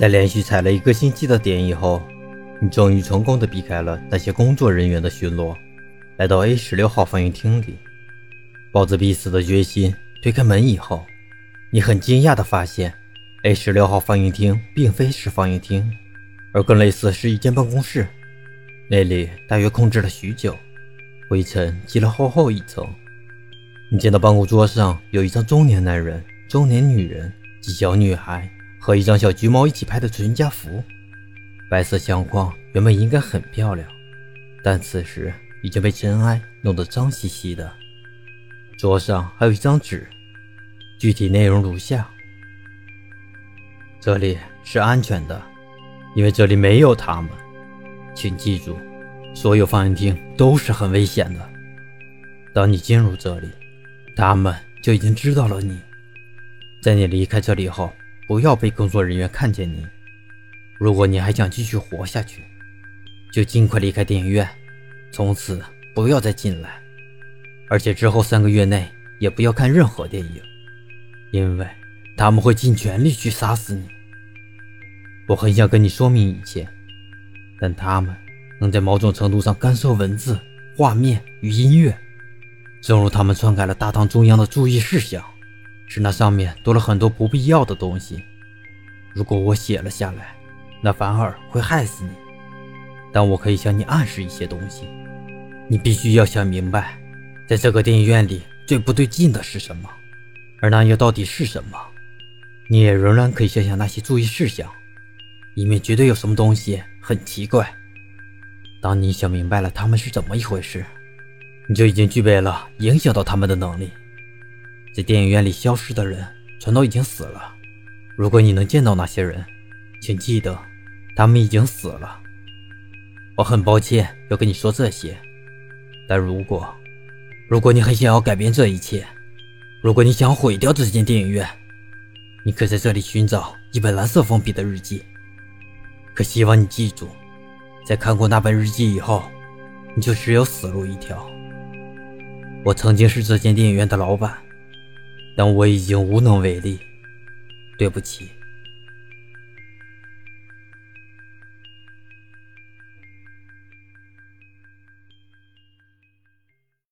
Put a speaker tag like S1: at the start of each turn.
S1: 在连续踩了一个星期的点以后，你终于成功的避开了那些工作人员的巡逻，来到 A 十六号放映厅里，抱着必死的决心推开门以后，你很惊讶的发现，A 十六号放映厅并非是放映厅，而更类似是一间办公室。那里大约空置了许久，灰尘积了厚厚一层。你见到办公桌上有一张中年男人、中年女人及小女孩。和一张小橘猫一起拍的全家福，白色相框原本应该很漂亮，但此时已经被尘埃弄得脏兮兮的。桌上还有一张纸，具体内容如下：这里是安全的，因为这里没有他们。请记住，所有放映厅都是很危险的。当你进入这里，他们就已经知道了你。在你离开这里后。不要被工作人员看见你。如果你还想继续活下去，就尽快离开电影院，从此不要再进来。而且之后三个月内也不要看任何电影，因为他们会尽全力去杀死你。我很想跟你说明一切，但他们能在某种程度上干涉文字、画面与音乐，正如他们篡改了大堂中央的注意事项。是那上面多了很多不必要的东西。如果我写了下来，那反而会害死你。但我可以向你暗示一些东西，你必须要想明白，在这个电影院里最不对劲的是什么，而那又到底是什么？你也仍然可以想想那些注意事项，里面绝对有什么东西很奇怪。当你想明白了他们是怎么一回事，你就已经具备了影响到他们的能力。在电影院里消失的人全都已经死了。如果你能见到那些人，请记得，他们已经死了。我很抱歉要跟你说这些，但如果，如果你很想要改变这一切，如果你想毁掉这间电影院，你可以在这里寻找一本蓝色封皮的日记。可希望你记住，在看过那本日记以后，你就只有死路一条。我曾经是这间电影院的老板。但我已经无能为力，对不起。